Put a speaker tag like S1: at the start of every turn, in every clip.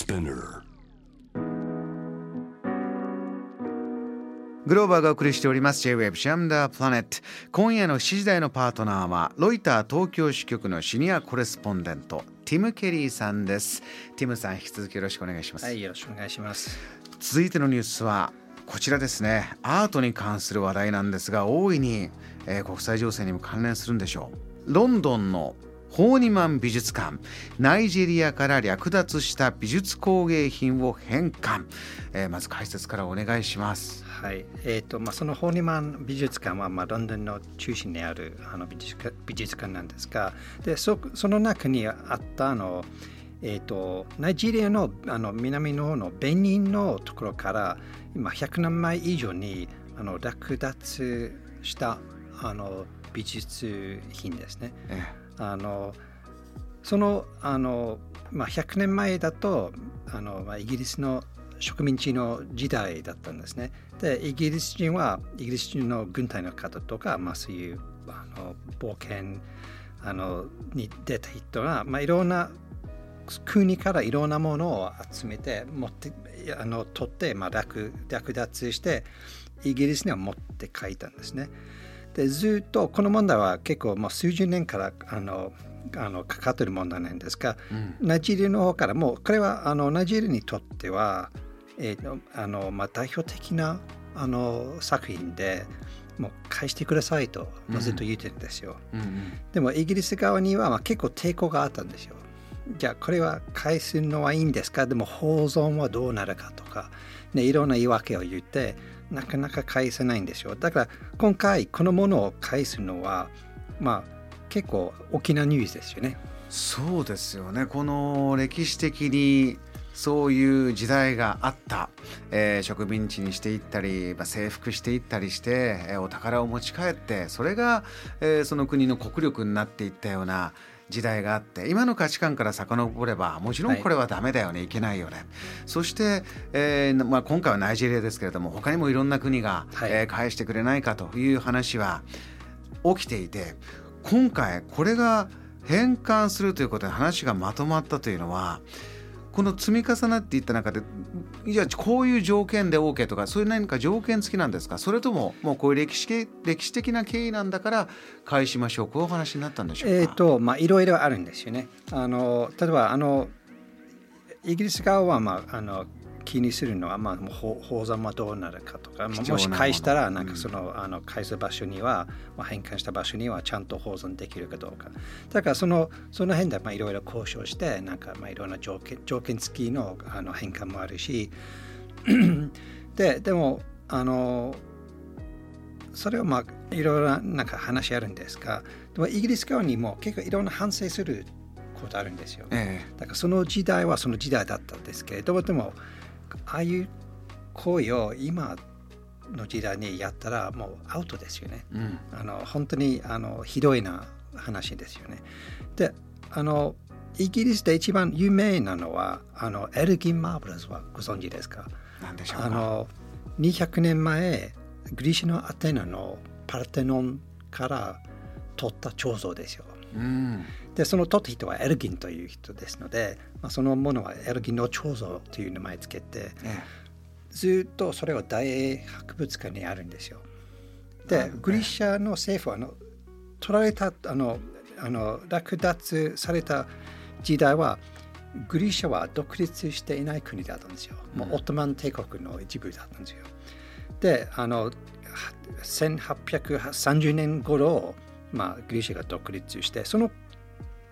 S1: Spinner.
S2: グローバーがお送りしております。J-Web シャムダープラネット今夜の7時台のパートナーはロイター東京支局のシニアコレスポンデントティム・ケリーさんです。ティムさん引き続きよろしくお願いします、
S3: はい、よろしくお願いします。
S2: 続いてのニュースはこちらですね。アートに関する話題なんですが大いに、えー国際情勢にも関連するんでしょう。ロンドンのホーニマン美術館。ナイジェリアから略奪した美術工芸品を返還、えーまず解説からお願いします。
S3: はい、えっ、とまあそのホーニマン美術館はまあロンドンの中心にあるあの美術館美術館なんですが、でそその中にあったあのえっ、とナイジェリアのあの南の方のベニンのところから今100年前以上にあの略奪したあの美術品ですね。
S2: え
S3: あのそのあの、まあ、100年前だとあの、まあ、イギリスの植民地の時代だったんですね。でイギリス人はイギリス人の軍隊の方とか、まあ、そういうあの冒険あのに出た人が、まあ、いろんな国からいろんなものを集めて持ってあの取って、まあ、略略奪してイギリスには持って帰ったんですね。でずっとこの問題は結構もう数十年からあのあのかかっている問題なんですが、ナイジェリアの方からもうこれはあのナイジェリアにとっては、えーとあのまあ、代表的なあの作品でもう返してくださいと、まあずっと言ってるんですよ。
S2: うんうん
S3: でもイギリス側にはまあ結構抵抗があったんですよ。じゃあこれは返すのはいいんですか？でも保存はどうなるかとか、ね、いろんな言い訳を言ってなかなか返せないんですよ。だから今回このものを返すのはまあ結構大きなニュースですよね。
S2: そうですよねこの歴史的にそういう時代があった、えー植民地にしていったり、まあ、征服していったりして、えーお宝を持ち帰ってそれが、えーその国の国力になっていったような時代があって今の価値観から遡ればもちろんこれはダメだよね、い、けないよね。そして、えーまあ、今回はナイジェリアですけれども他にもいろんな国が、
S3: はい。
S2: えー返してくれないかという話は起きていて今回これが返還するということで話がまとまったというのはこの積み重なっていった中でいやこういう条件で OK とかそういう何か条件付きなんですか？それとももうこういう歴史系歴史的な経緯なんだから返しましょう。こういうお話になったんでしょうか、
S3: えっ、とまあいろいろあるんですよね。あの例えばあのイギリス側はまああの気にするのはまあもう宝宝山はどうなるかとか、
S2: もの
S3: もし返したらなん
S2: うん
S3: かその、あの返す場所には、まあ、返還した場所にはちゃんと保存できるかどうか。だからそのその辺でまあいろいろ交渉してなんかまあいろんな条件条件付きのあの返還もあるし、ででもあのそれはまあいろいろななんか話あるんですがでもイギリス側にも結構いろんな反省することあるんですよ。
S2: え
S3: だからその時代はその時代だったんですけれどもでもああいう行為を今の時代にやったらもうアウトですよね。
S2: えうん
S3: あの本当にあのひどいな話ですよね。であのイギリスで一番有名なのはあのエルギン・マーブルズはご存知ですか？
S2: なんでしょうか？
S3: あの200年前グリシャのアテナのパルテノンから取った彫像ですよ。
S2: うん
S3: でその取った人はエルギンという人ですので、まあ、そのものはエルギンの彫像という名前つけて
S2: え
S3: ずっとそれは大英博物館にあるんですよ。でグリシャの政府はあの取られたあのあの略奪された時代はグリシャは独立していない国だったんですよ。もうオットマン帝国の一部だったんですよ。であのは1830年頃、まあ、グリシャが独立してその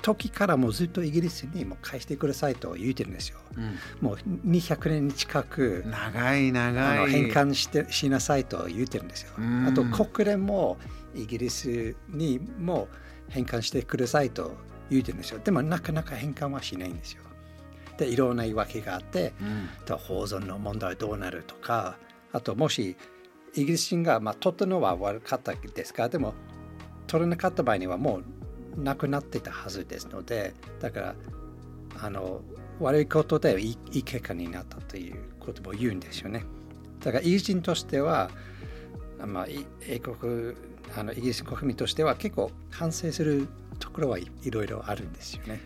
S3: 時からもうずっとイギリスにもう返してくださいと言ってるんですよ。
S2: うん
S3: もう200年近く
S2: 長い
S3: あ
S2: 長い
S3: の返還してしなさいと言ってるんですよ
S2: うん。
S3: あと国連もイギリスにも返還してくださいと言ってるんですよ。でもなかなか返還はしないんですよ。でいろんな言い訳があって、
S2: うん
S3: 保存の問題はどうなるとかあともしイギリス人が、まあ、取ったのは悪かったですがでも取らなかった場合にはもうなくなってたはずですのでだからあの悪いことでいいいい結果になったということも言うんですよね。だからイギリス人としては、まあ、英国あのイギリス国民としては結構反省するところはいいろいろあるんですよね。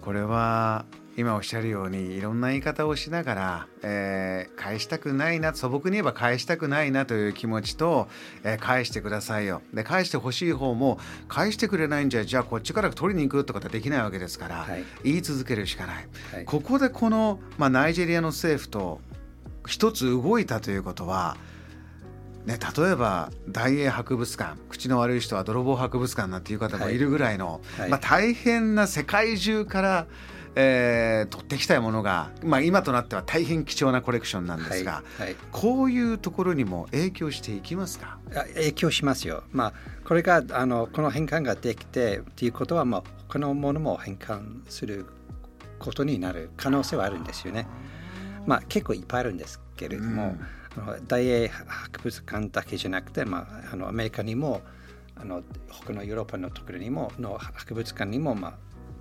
S2: これは今おっしゃるようにいろんな言い方をしながら、えー、返したくないな素朴に言えば返したくないなという気持ちと、えー、返してくださいよ。で返してほしい方も返してくれないんじゃじゃあこっちから取りに行くとかってできないわけですから、はい、言い続けるしかない、はい、ここでこの、まあ、ナイジェリアの政府と一つ動いたということはね、例えば大英博物館口の悪い人は泥棒博物館なんていう方もい。るぐらいの、はいはい、まあ、大変な世界中からえー、取ってきたいものが、まあ、今となっては大変貴重なコレクションなんですが、はいはい、こういうところにも影響していきますか？
S3: 影響しますよ。まあ、これがあのこの変換ができてということは、まあ、他のものも変換することになる可能性はあるんですよね。まあ、結構いっぱいあるんですけれども、うん、大英博物館だけじゃなくて、まあ、あのアメリカにもあの他のヨーロッパのところにもの博物館にも、まあ、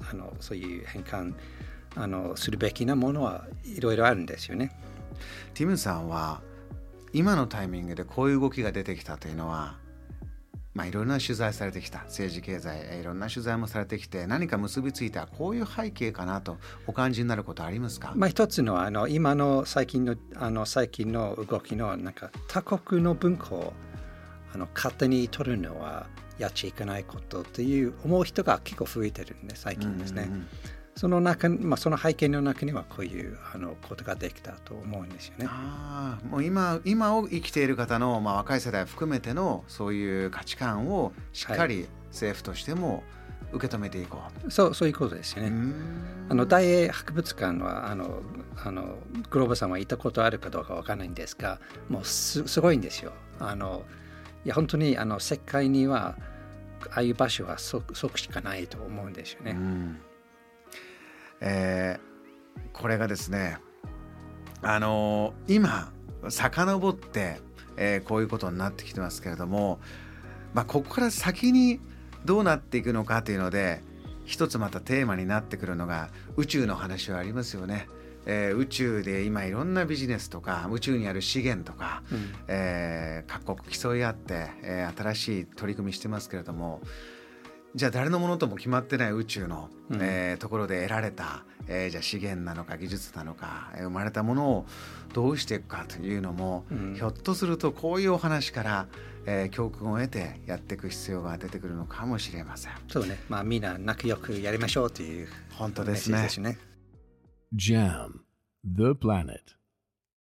S3: あのそういう変換あのするべきなものはいろいろあるんですよね。
S2: ティムさんは今のタイミングでこういう動きが出てきたというのは、まあ、いろんな取材されてきた政治経済いろんな取材もされてきて何か結びついたこういう背景かなとお感じになることありますか、
S3: まあ、一つのはあの今の最近のあの最近の動きのなんか他国の文化をあの勝手に取るのはやっちゃいけないことという思う人が結構増えてるんで最近ですね。うんうんうんその中、まあ、その背景の中にはこういうあのことができたと思うんですよね。
S2: あもう今今を生きている方の、まあ、若い世代含めてのそういう価値観をしっかり政府としても受け止めていこ
S3: う、はい、そうそういうことですよね。あの大英博物館はあのあのグローバさんは行ったことあるかどうかわからないんですがもうすすごいんですよ。あのいや本当にあの世界にはああいう場所はそそしかないと思うんですよね。うん
S2: えー、これがですねあのー、今遡って、えー、こういうことになってきてますけれども、まあ、ここから先にどうなっていくのかというので一つまたテーマになってくるのが宇宙の話はありますよね。えー、宇宙で今いろんなビジネスとか宇宙にある資源とか、うん、えー、各国競い合って、えー、新しい取り組みしてますけれどもじゃあ誰のものとも決まってない宇宙の、うん、えー、ところで得られた、えー、じゃあ資源なのか技術なのか、えー、生まれたものをどうしていくかというのも、うん、ひょっとするとこういうお話から、えー、教訓を得てやっていく必要が出てくるのかもしれません。
S3: そうね、まあみんな仲良くやりましょうという
S2: 本当ですね。
S3: ね
S1: Jam, the planet.